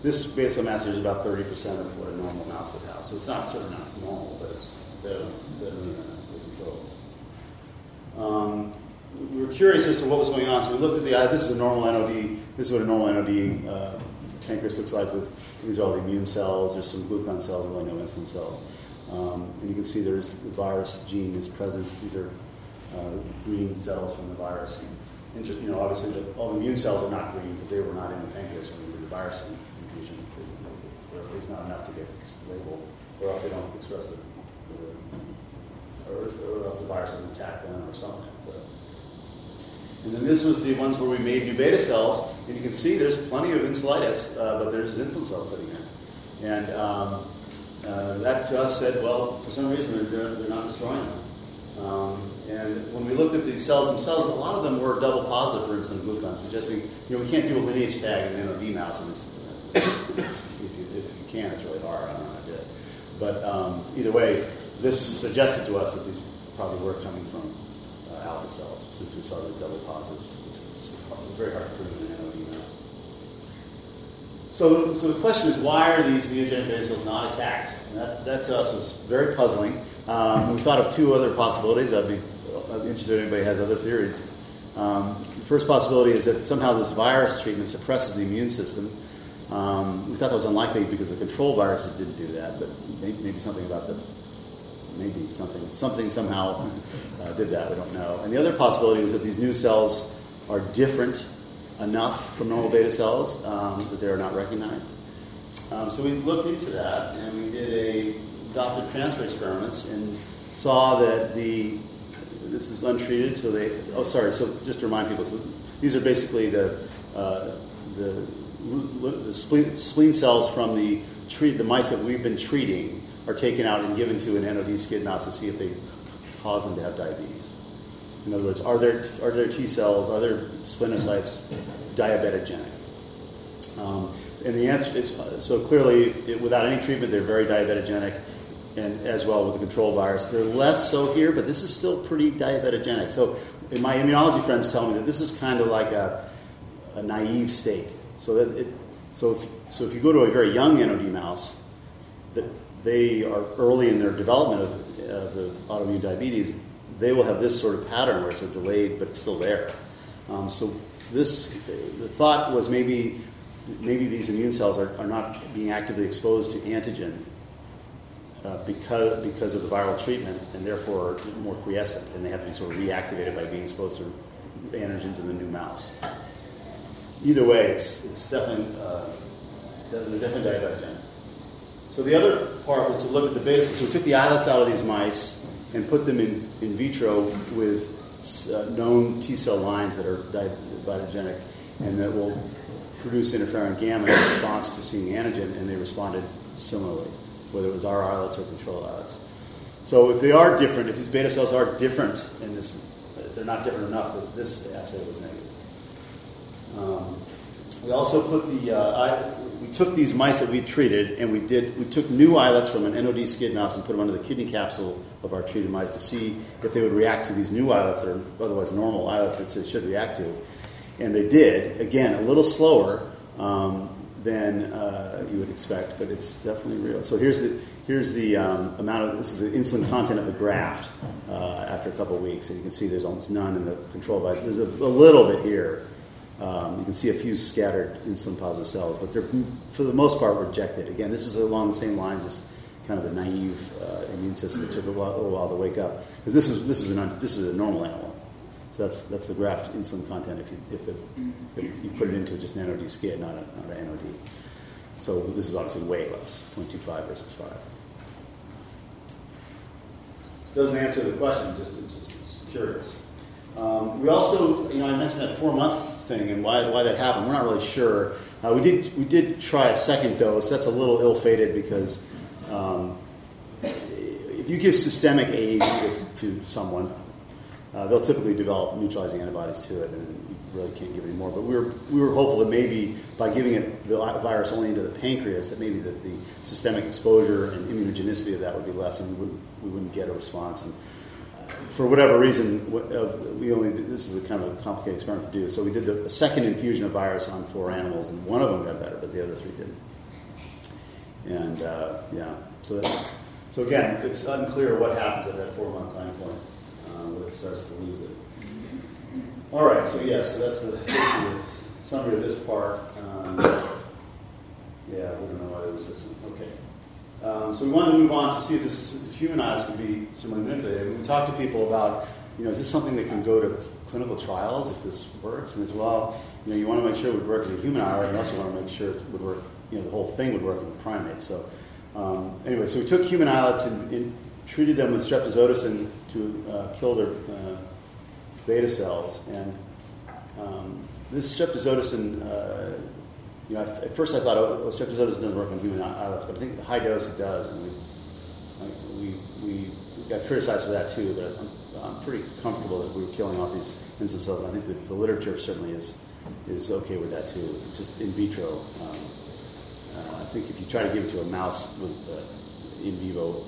this beta cell mass is about 30% of what a normal mouse would have. So it's not sort of not normal, but it's the controls. Um, we curious as to what was going on, so we looked at the, uh, this is a normal NOD, this is what a normal NOD uh, pancreas looks like with, these are all the immune cells, there's some glucan cells, and really no insulin cells. Um, and you can see there's the virus gene is present. These are uh, green cells from the virus. And you know, obviously the, all the immune cells are not green because they were not in the pancreas when we did the virus infusion, or at least not enough to get labeled, or else they don't express the, or, or else the virus doesn't attack them or something. And then this was the ones where we made new beta cells, and you can see there's plenty of insulitis, uh, but there's insulin cells sitting there. And um, uh, that to us said, well, for some reason they're, they're, they're not destroying them. Um, and when we looked at these cells themselves, a lot of them were double positive for insulin glucan, suggesting you know we can't do a lineage tag in an NOD mouse. if, you, if you can, it's really hard. I don't know how to do it. But um, either way, this suggested to us that these probably were coming from alpha cells, since we saw these double positives. It's, it's very hard to prove in NOD mouse. So, so the question is, why are these neogenic beta cells not attacked? And that, that to us was very puzzling. Um, we thought of two other possibilities. I'd be, I'd be interested if anybody has other theories. Um, the first possibility is that somehow this virus treatment suppresses the immune system. Um, we thought that was unlikely because the control viruses didn't do that, but maybe, maybe something about the maybe something something somehow uh, did that. We don't know. And the other possibility was that these new cells are different enough from normal beta cells um, that they are not recognized. Um, so we looked into that and we did a adopted transfer experiments and saw that the this is untreated. So they oh sorry. So just to remind people, so these are basically the uh, the the spleen, spleen, cells from the treat the mice that we've been treating are taken out and given to an NOD skid mouse to see if they cause them to have diabetes. In other words, are there are there T cells, are there splenocytes diabetogenic? Um, and the answer is so clearly, it, without any treatment, they're very diabetogenic, and as well with the control virus. They're less so here, but this is still pretty diabetogenic. So, my immunology friends tell me that this is kind of like a, a naive state. So that it, so if, so if you go to a very young NOD mouse, that they are early in their development of, of the autoimmune diabetes, they will have this sort of pattern where it's a delayed, but it's still there. Um, so this, the thought was maybe maybe these immune cells are, are not being actively exposed to antigen uh, because, because of the viral treatment and therefore are more quiescent, and they have to be sort of reactivated by being exposed to antigens in the new mouse. Either way, it's, it's definitely, uh, definitely diabetogenic. So the other part was to look at the beta cells. So we took the islets out of these mice and put them in, in vitro with uh, known T cell lines that are diabetogenic and that will produce interferon gamma in response to seeing antigen, and they responded similarly, whether it was our islets or control islets. So if they are different, if these beta cells are different in this, they're not different enough that this assay was negative. Um, we also put the, uh, I, we took these mice that we treated and we did, we took new islets from an NOD skid mouse and put them under the kidney capsule of our treated mice to see if they would react to these new islets that are otherwise normal islets that should react to and they did. Again, a little slower um, than uh, you would expect, but it's definitely real. So here's the here's the um, amount of this is the insulin content of the graft uh, after a couple of weeks, and you can see there's almost none in the control device. There's a, a little bit here. Um, you can see a few scattered insulin positive cells, but they're for the most part rejected. Again, this is along the same lines as kind of the naive uh, immune system. It took a while, a while to wake up because this is this is an this is a normal animal. So that's that's the graft insulin content if you if, the, if you put it into just an NOD skid, not a, not an NOD. So this is obviously way less, 0.25 versus 5. This doesn't answer the question, just it's, it's curious. Um, we also, you know, I mentioned that four month thing and why, why that happened. We're not really sure. Uh, we did we did try a second dose. That's a little ill fated because um, if you give systemic AAV to someone, uh, they'll typically develop neutralizing antibodies to it, and you really can't give any more. But we were, we were hopeful that maybe by giving it the virus only into the pancreas, that maybe that the systemic exposure and immunogenicity of that would be less, and we wouldn't, we wouldn't get a response. And for whatever reason, we only this is a kind of a complicated experiment to do. So we did the second infusion of virus on four animals, and one of them got better, but the other three didn't. And uh, yeah, so that's, so again, it's unclear what happens at that four month time point um, when it starts to lose it. All right, so yeah, so that's the, the summary of this part. Um, yeah, we don't know why there was this. Okay. Um, so we wanted to move on to see if, this, if human islets can be similarly manipulated. We talked to people about, you know, is this something that can go to clinical trials if this works? And as well, you know, you want to make sure it would work in a human islet, and you also want to make sure it would work, you know, the whole thing would work in primates. So um, anyway, so we took human islets and, and treated them with streptozotocin to uh, kill their uh, beta cells. And um, this streptozotocin, uh, you know, at first I thought oh, doesn't work on human islets, but I think the high dose it does. And we, we, we got criticized for that too, but I'm, I'm pretty comfortable that we were killing off these insulin cells. And I think that the literature certainly is, is okay with that too, just in vitro. Um, uh, I think if you try to give it to a mouse with uh, in vivo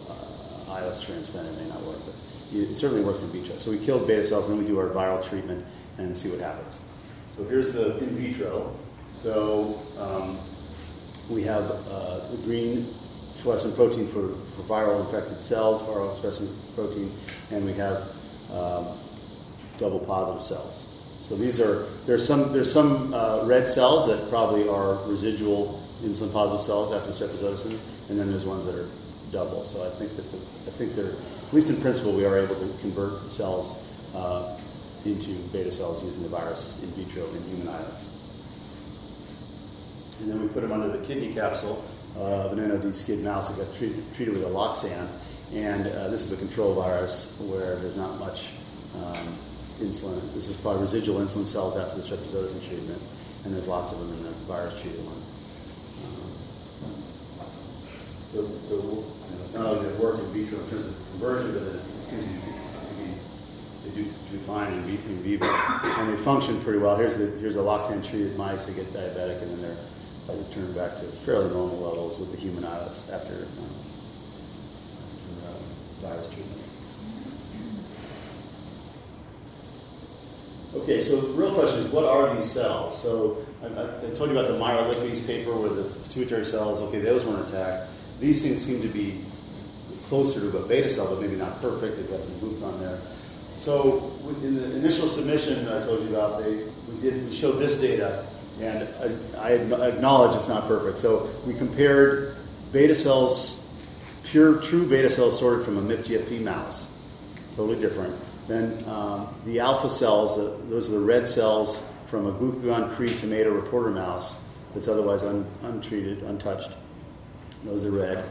islets transplant, it may not work, but it certainly works in vitro. So we killed beta cells, and then we do our viral treatment and see what happens. So here's the in vitro. So um, we have uh, the green fluorescent protein for, for viral infected cells, viral expressing protein, and we have um, double positive cells. So these are there's some there's some uh, red cells that probably are residual insulin positive cells after streptozotocin, and then there's ones that are double. So I think that the, I think they're at least in principle we are able to convert the cells uh, into beta cells using the virus in vitro in human islets. And then we put them under the kidney capsule uh, of an NOD skid mouse that got treated, treated with aloxan. And uh, this is a control virus where there's not much um, insulin. This is probably residual insulin cells after the streptozotocin treatment, and there's lots of them in the virus treated one. So, so you know, not only did it work in vitro in terms of conversion, but it seems to be, they do, do fine in, vivo, and they function pretty well. Here's the here's a loxan treated mice. They get diabetic, and then they're I returned back to fairly normal levels with the human islets after, um, uh, virus treatment. Okay, so the real question is, what are these cells? So I, I told you about the Meyer Lippies paper where the pituitary cells, okay, those weren't attacked. These things seem to be closer to a beta cell, but maybe not perfect. They've got some glucon there. So in the initial submission that I told you about, they, we did we showed this data, and I, I acknowledge it's not perfect. So we compared beta cells, pure true beta cells sorted from a MIP-GFP mouse, totally different. Then um, the alpha cells, the, those are the red cells from a glucagon Cree tomato reporter mouse that's otherwise un, untreated, untouched. Those are red.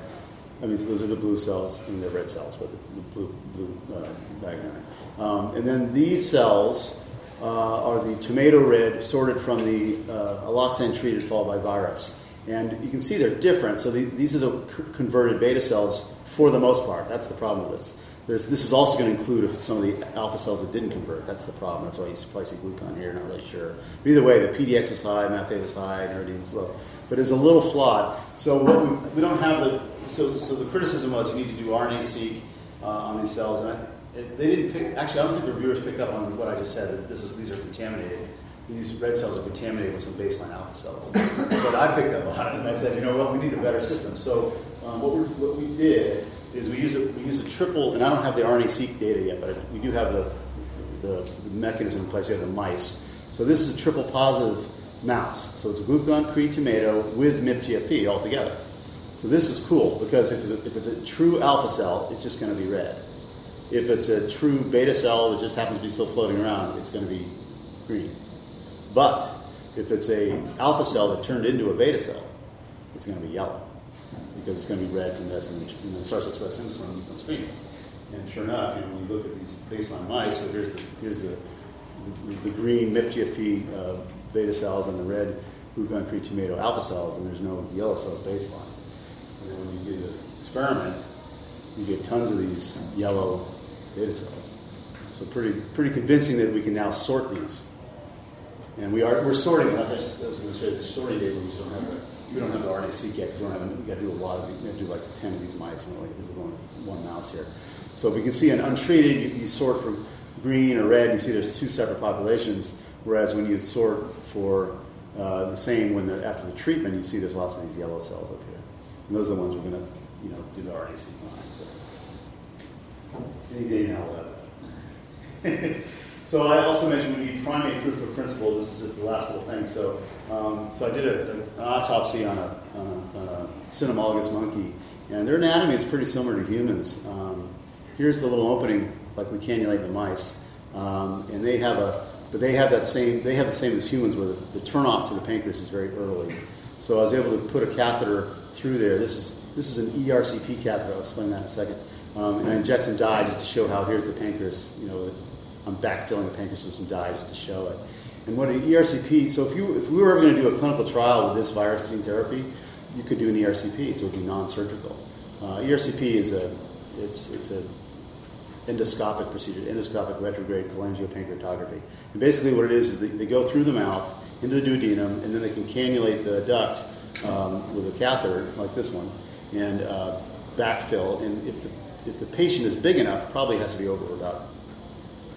I mean, so those are the blue cells, I mean, they're red cells, but the, the blue, blue uh, background. Um, and then these cells uh, are the tomato red sorted from the uh, alloxan treated fall by virus. And you can see they're different. So the, these are the converted beta cells for the most part. That's the problem with this. There's, this is also going to include some of the alpha cells that didn't convert. That's the problem. That's why you probably see glucon here. Not really sure. But either way, the PDX was high, MAPA was high, and was low. But it's a little flawed. So we, we, don't have the. So, so the criticism was you need to do RNA-seq uh, on these cells, and I, it, they didn't pick. Actually, I don't think the reviewers picked up on what I just said. That this is these are contaminated. These red cells are contaminated with some baseline alpha cells. but I picked up on it, and I said, you know what, we need a better system. So um, what, we, what we did is we use a, we use a triple, and I don't have the RNA-seq data yet, but we do have the, the, the mechanism in place. We have the mice. So this is a triple positive mouse. So it's a glucagon Cree tomato with MIP-GFP altogether. So this is cool because if, if it's a true alpha cell, it's just going to be red. If it's a true beta cell that just happens to be still floating around, it's going to be green. But if it's a alpha cell that turned into a beta cell, it's going to be yellow because it's going to be red from this, and, and then starts to express insulin and becomes green. And sure enough, you know, when you look at these baseline mice, so here's the here's the the, the green MIP-GFP uh, beta cells and the red glucagon Cree tomato alpha cells, and there's no yellow cells baseline. And then when you do the experiment, you get tons of these yellow beta cells. So pretty pretty convincing that we can now sort these. And we are we're sorting them. I was going to say the sorting data. We don't have the we don't have the RNA-seq yet because we don't have. We got to do a lot of. We have to do like ten of these mice. We're like this is only one mouse here. So we can see an untreated, you, you sort from green or red. and You see there's two separate populations. Whereas when you sort for uh, the same when after the treatment, you see there's lots of these yellow cells up here, and those are the ones we're going to you know do the RNA-seq on. So any day now have So I also mentioned we need primate proof of principle. This is just the last little thing. So, um, so I did a, a, an autopsy on a, a, a, cynomolgus monkey, and their anatomy is pretty similar to humans. Um, here's the little opening, like we cannulate the mice, um, and they have a, but they have that same, they have the same as humans, where the, the turnoff to the pancreas is very early. So I was able to put a catheter through there. This is this is an ERCP catheter. I'll explain that in a second. Um, and I inject some dye just to show how here's the pancreas, you know, I'm backfilling the pancreas with some dye just to show it. And what an ERCP, so if, you, if we were ever going to do a clinical trial with this virus gene therapy, you could do an ERCP, so it would be non-surgical. Uh, ERCP is a, it's, it's a endoscopic procedure, endoscopic retrograde cholangiopancreatography. And basically what it is is they, they, go through the mouth into the duodenum, and then they can cannulate the duct um, with a catheter like this one, and uh, backfill. And if the, if the patient is big enough, probably has to be over about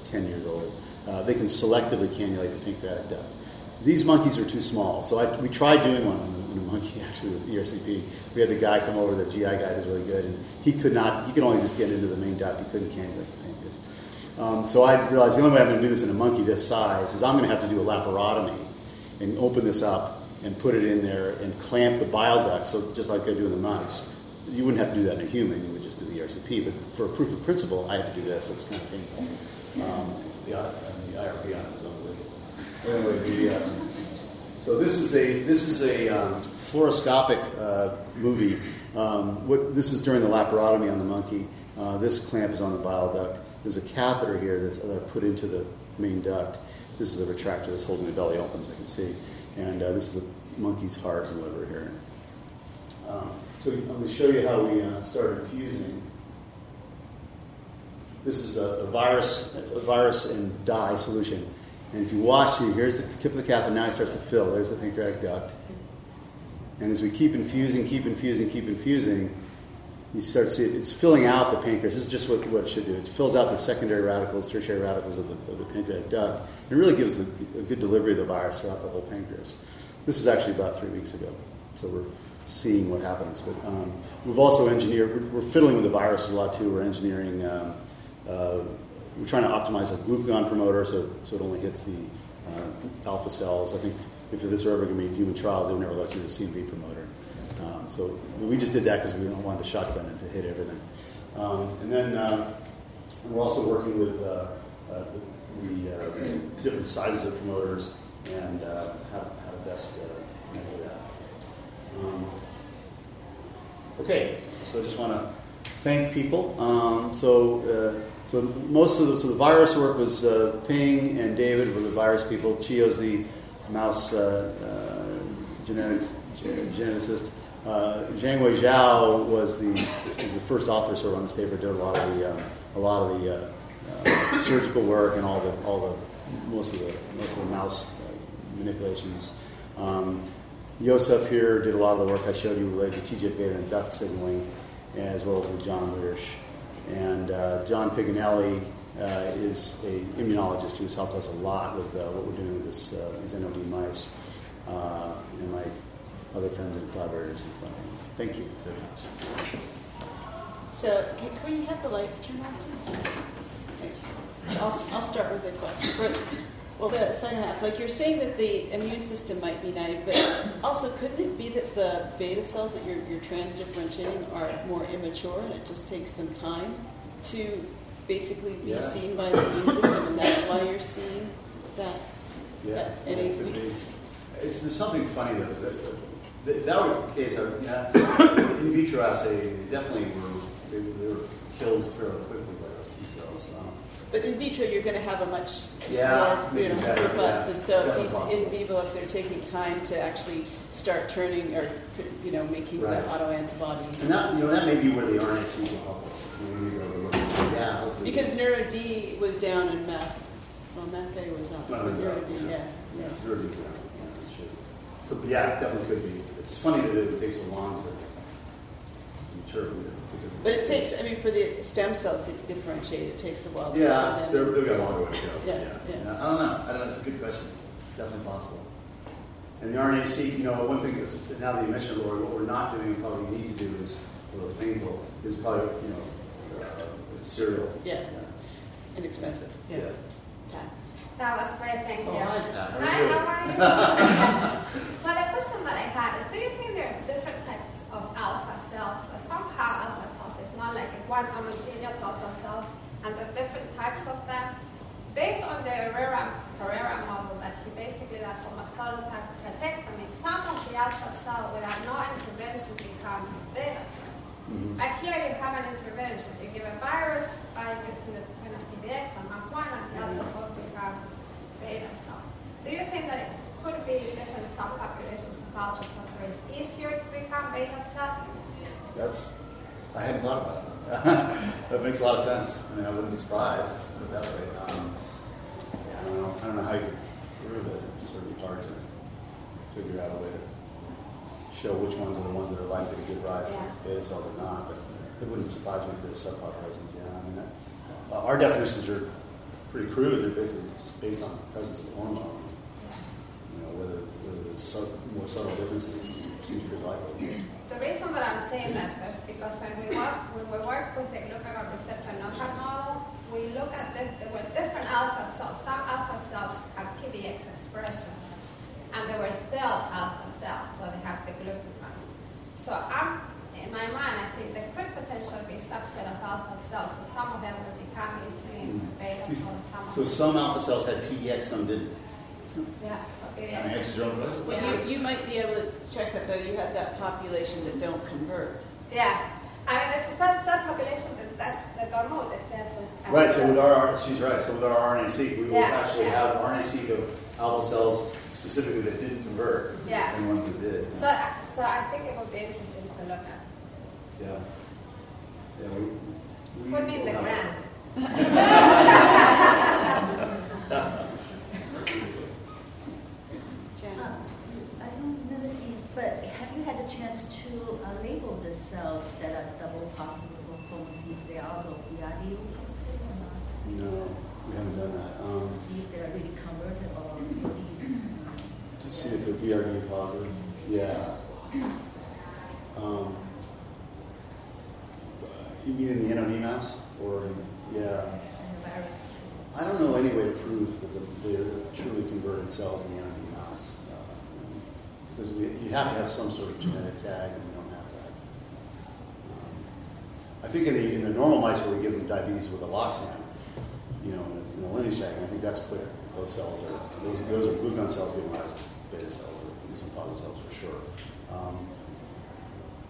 10 years old, uh, they can selectively cannulate the pancreatic duct. These monkeys are too small, so I, we tried doing one on a monkey actually with ERCP. We had the guy come over, the GI guy who's really good, and he could not, he could only just get into the main duct, he couldn't cannulate the pancreas. Um, so I realized the only way I'm going to do this in a monkey this size is I'm going to have to do a laparotomy and open this up and put it in there and clamp the bile duct, so just like I do in the mice. You wouldn't have to do that in a human, you would just do the ERCP, but for a proof of principle, I had to do this, so it's kind of painful. Um, the, the IRB on it was unbelievable. Anyway, the, uh, so this is a this is a um, fluoroscopic uh, movie. Um, what, this is during the laparotomy on the monkey. Uh, this clamp is on the bile duct. There's a catheter here that's that put into the main duct. This is the retractor that's holding the belly open, as I can see. And uh, this is the monkey's heart and liver here. Um, so I'm going to show you how we uh, start infusing. This is a, a virus, a virus and dye solution. And if you watch, here's the tip of the catheter. Now it starts to fill. There's the pancreatic duct. And as we keep infusing, keep infusing, keep infusing, you start to see it, it's filling out the pancreas. This is just what, what it should do. It fills out the secondary radicals, tertiary radicals of the, of the pancreatic duct. It really gives a, a good delivery of the virus throughout the whole pancreas. This was actually about three weeks ago. So we're seeing what happens. But um, we've also engineered, we're, we're, fiddling with the viruses a lot too. We're engineering, um, uh, we're trying to optimize a glucagon promoter so, so it only hits the uh, alpha cells. I think if this were ever going to be human trials, they would never let us use a CMV promoter. So we just did that because we wanted to shotgun it to hit everything. Um, and then uh, we're also working with uh, uh the, uh, different sizes of promoters and uh, how, how to best measure that. Um, okay, so I just want to thank people. Um, so, uh, so most of the so the virus work was uh, Ping and David were the virus people. Chio's the mouse uh, genetics geneticist. Uh, Zhang Wei Zhao was the is the first author sort of on this paper. Did a lot of the uh, a lot of the uh, uh surgical work and all the all the most of the most of the mouse uh, manipulations. Um, Yosef here did a lot of the work I showed you related to TGF beta and duct signaling, as well as with John Wiersch. And uh, John Piganelli is a immunologist who's helped us a lot with what we're doing with this, these NOD mice. and my other friends and collaborators and funding. Thank you very much. So can, can we have the lights turned on, please? Thanks. I'll, I'll start with a question. well, the second half, like you're saying that the immune system might be naive, but also couldn't it be that the beta cells that you're, you're transdifferentiating are more immature and it just takes them time to basically be yeah. seen by the immune system, and that's why you're seeing that, yeah. that weeks? It's, there's something funny though, if that were the case, I would, yeah, in vitro assay definitely were they, they, were killed fairly quickly by those T cells. Um, but in vitro, you're going to have a much yeah, more you know, better, robust. Yeah, and so these possible. in vivo, if they're taking time to actually start turning or you know making right. the autoantibodies. And that you know that may be where the RNA-seq will help us. We be able to look and say, yeah. Because NeuroD was down and meth. Well, meth A was up. NeuroD, yeah. yeah. yeah. NeuroD down. Yeah, that's true. So yeah, it definitely could be. It's funny that it takes a long to, mature. But it takes, I mean, for the stem cells to differentiate, it takes a while. To yeah, they're, they've got a long way to go. Yeah, yeah. yeah. I don't know. I don't know. It's a good question. Definitely possible. And the RNA-seq, you know, one thing that's, now that you mentioned, Lori, what we're not doing and probably need to do is, although it's painful, is probably, you know, uh, serial. Yeah. yeah. Inexpensive. Yeah. yeah. That was great, thank you. Oh, hi, Pat. How hi, how are you? so the question that I have is, do you think there are different types of alpha cells? somehow alpha cell is not like one homogeneous alpha cell, and the different types of them. Based on the Herrera, Herrera model that he basically does total protectomy, some of the alpha cell without no intervention becomes beta cell. Mm-hmm. But here you have an intervention. You give a virus by using the kind of PDX and MAP1 and the alpha cells becomes beta cell. Do you think that could be different subpopulations of where it's easier to become beta cell? That's, I hadn't thought about it. that makes a lot of sense. I mean, I wouldn't be surprised, put it that way. Um, I, don't know, I don't know how you prove it. It's of hard to figure out a way to show which ones are the ones that are likely to give rise yeah. to beta cells or not. But it wouldn't surprise me if there were subpopulations. Yeah, I mean, that, uh, our definitions are pretty crude. They're basically just based on the presence of hormone. Whether, whether there's sub, more subtle differences seems pretty likely. The reason that I'm saying this is because when we work when we work with the glucagon receptor knockout model, we look at the, there were different alpha cells. Some alpha cells have PDX expression, and there were still alpha cells, so they have the glucagon. So I'm in my mind, I think there could potentially be a subset of alpha cells, but some of them would become easily into beta cells. So some alpha cells had PDX, some didn't. Yeah, so PDX. I mean, answers your own question. Well, you, you might be able to check that though. You have that population that don't convert. Yeah. I mean, there's a sub subpopulation that that's, that don't know this. A, right. So with our she's right. So with our RNA-seq, we will yeah, actually yeah. have RNA-seq of alpha cells specifically that didn't convert. Yeah. And ones that did. So, so I think it would be interesting to look at. Yeah. Yeah. We, we Put me in the grant. Jen I don't know this is But have you had the chance to uh, label the cells that are double positive for lymphoma, see if they are also BRDU positive or not? No, we haven't done that. Um, See if they're really converted or maybe. to see if they're BRD positive. Yeah. Um, you mean in the NOD mass or yeah? And the virus. I don't know any way to prove that the, they're truly converted cells in the NOD mass uh, because you have to have some sort of genetic tag, and we don't have that. Um, I think in the in the normal mice where we give them diabetes with aloxan, you know, in the, in the lineage tagging, I think that's clear. Those cells are those those are glucon cells giving rise to beta cells or some positive cells for sure. Um,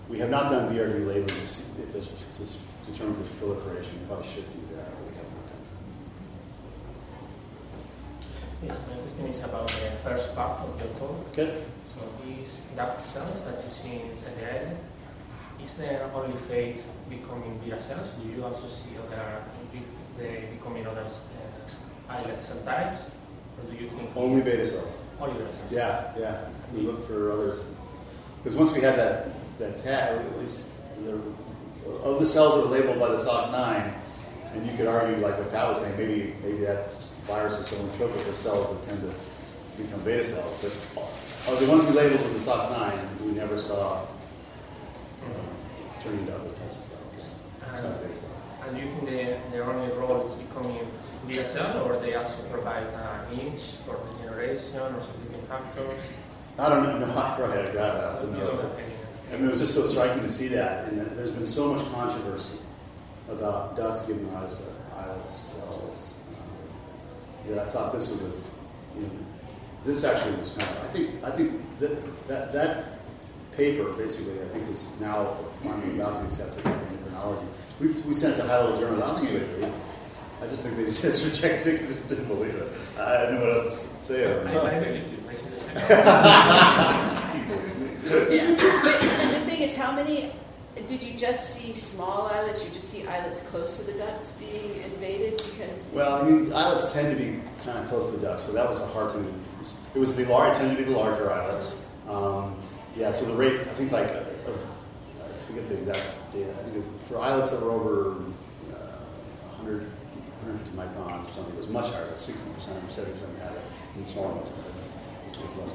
we have not done BRD labeling if there's to determine if proliferation. We probably should do that. but We have not done Yes, my question is about the first part of your talk. Okay. So these duct cells that you see inside the islet, is there only fate becoming beta cells? Do you also see other they becoming other uh, islet cell types, or do you think Only beta cells. only beta cells? Yeah, yeah. We look for others. Because once we had that, that tag, at least of the cells that were labeled by the SOX9, and you could argue, like what Pat was saying, maybe maybe that virus is only tropic for cells that tend to become beta cells. But of the ones we labeled with the SOX9, we never saw Mhm. turning into other types of cells. Besides beta cells. And do you think they, their only role is becoming beta cell, or they also provide a niche for regeneration or certain factors? I don't know. No, I got it. I You didn't know don't that. have any- I mean, it was just so striking to see that, and there's been so much controversy about ducks giving rise to islet cells that I thought this was a, you know, this actually was kind of, I think, I think that that, that paper basically, I think, is now finally about to be accepted in endocrinology. We, we sent it to high-level journals. I don't think anybody believed it. I just think they just rejected it because they just didn't believe it. I didn't know what else to say. I, I believe you. I see the same. Yeah. But the thing is, how many, did you just see small islets? You just see islets close to the ducks being invaded? Because, Well, I mean, islets tend to be kind of close to the ducks, so that was a hard thing to use. It was the large, tended to be the larger islets. Um, yeah, so the rate, I think, like, uh, I forget the exact data. I think it's for islets that were over uh, 100, 150 microns or something. It was much higher, like 60 percent or 70 percent had it, and smaller ones had it. Less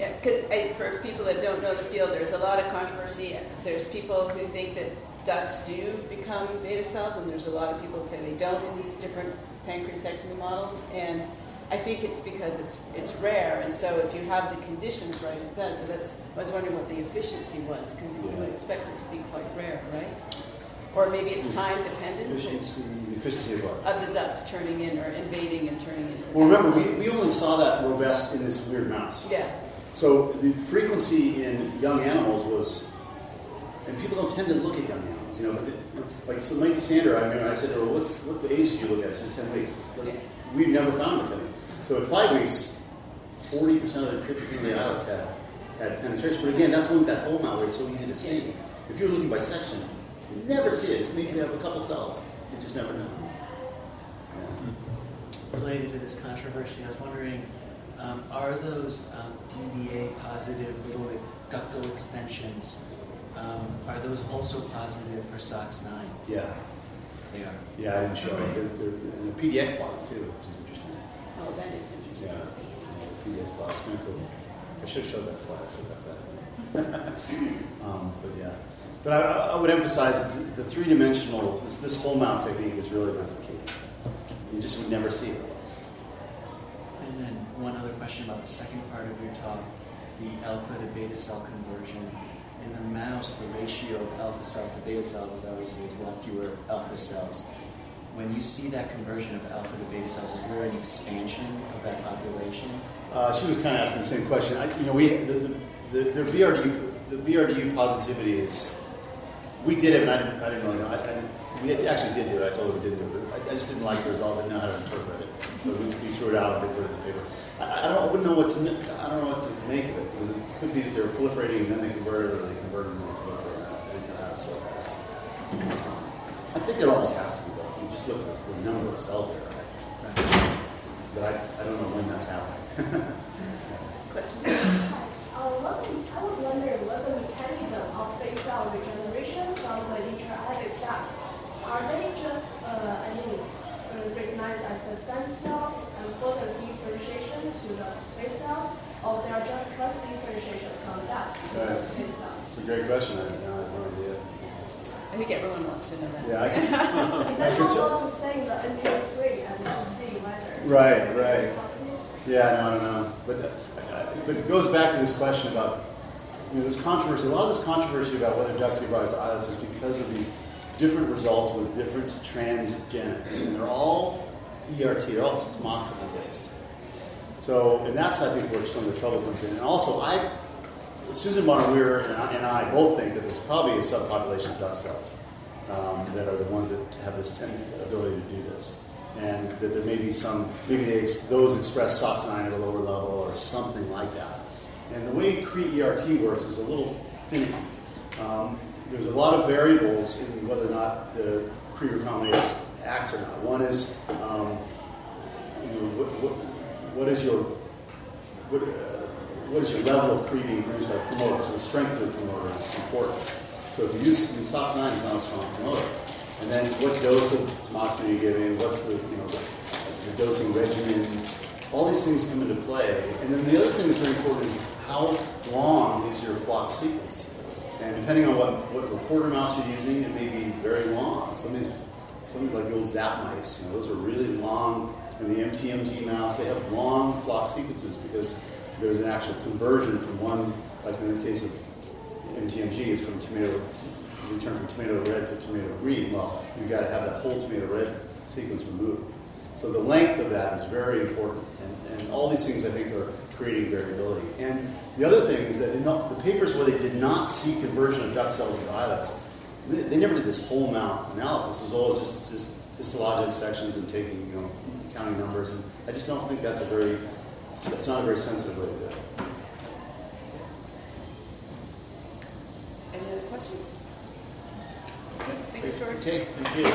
yeah, 'cause I, for people that don't know the field, there's a lot of controversy. There's people who think that ducts do become beta cells, and there's a lot of people that say they don't in these different pancreatectomy models. And I think it's because it's it's rare, and so if you have the conditions right, it does. So that's I was wondering what the efficiency was, because you would expect it to be quite rare, right? Or maybe it's time dependent Efficiency, the efficiency of what? of the ducts turning in or invading and turning into. Well, remember, we, we only saw that robust in this weird mouse. yeah. So the frequency in young animals was, and people don't tend to look at young animals. You know, but like so Mikey Sander. I mean, I said, "Well, what's what age do you look at?" She said, 10 weeks." But we never found them at 10 weeks. So at five weeks, 40 percent of the 50 percent of the islets had had penetration. But again, that's only that whole mount where it's so easy to see. If you're looking by section, you never see it. It's maybe you have a couple cells. You just never know. Yeah. related to this controversy, I was wondering, um, are those um, DBA positive little ductal extensions, um, are those also positive for SOX9? Yeah. They are. Yeah, I didn't show it. They're, they're, and the PDX bottom too, which is interesting. Oh, that is interesting. Yeah, PDX bottom. It's kind of cool. I should have showed that slide. I should forgot that. um, but yeah, but I, I would emphasize that the three-dimensional, this, this whole mount technique is really was the key. You just would never see it otherwise. And then one other question about the second part of your talk, the alpha to beta cell conversion. In the mouse, the ratio of alpha cells to beta cells is obviously is a lot fewer alpha cells. When you see that conversion of alpha to beta cells, is there an expansion of that population? Uh, she was kind of asking the same question. I, you know, we the, the, the, the BRDU the BRDU positivity is we did it, but I didn't I didn't really know. I, I we actually did do it. I told her we didn't do it. But I, I just didn't like the results. I didn't know how to interpret it, so we, we threw it out and put it in the paper. I, I don't. I wouldn't know what to. I don't know what to make of it because it could be that they're proliferating and then they converted, or they converted and then proliferated. I didn't know how to sort that out. I think it almost has to be though. If you just look at the number of cells there, right? but I, I don't know when that's happening. Question? Uh, one, I was wondering great question. I, you know, I have no idea. I think everyone wants to know that. Yeah, I can. It doesn't want to say the NPL3 and to see whether. Right, right. Yeah, no, no, no. But, uh, but it goes back to this question about, you know, this controversy, a lot of this controversy about whether ducks give rise to islets is because of these different results with different transgenics. And they're all ERT, they're all tamoxifen based. So, and that's, I think, where some of the trouble comes in. And also, I, Susan Bonner-Weir and I, and I both think that there's probably a subpopulation of duck cells um, that are the ones that have this ability to do this. And that there may be some, maybe ex- those express SOX9 at a lower level or something like that. And the way Cree ERT works is a little finicky. Um, there's a lot of variables in whether or not the Cree recombinase acts or not. One is, um, you know, what, what, what is your what, uh, what is your level of being produced by promoters? The strength of the promoter is important. So if you use in SOX9 is not a strong promoter. And then what dose of tamoxifen are you giving? What's the you know the, the dosing regimen? All these things come into play. And then the other thing that's very important is how long is your flock sequence? And depending on what, what reporter mouse you're using, it may be very long. Some of these, some of these like the old zap mice, you know, those are really long. And the MTMG mouse, they have long flock sequences because there's an actual conversion from one, like in the case of MTMG, is from tomato, we turn from tomato red to tomato green. Well, you've got to have that whole tomato red sequence removed. So the length of that is very important. And, and all these things, I think, are creating variability. And the other thing is that in the papers where they did not see conversion of duct cells into islets, they, they never did this whole mount analysis. It was always just, just histologic sections and taking, you know, counting numbers. And I just don't think that's a very, it's, it's not a very sensitive way to do it. Any other questions? Okay, Thanks, George. Okay, thank you.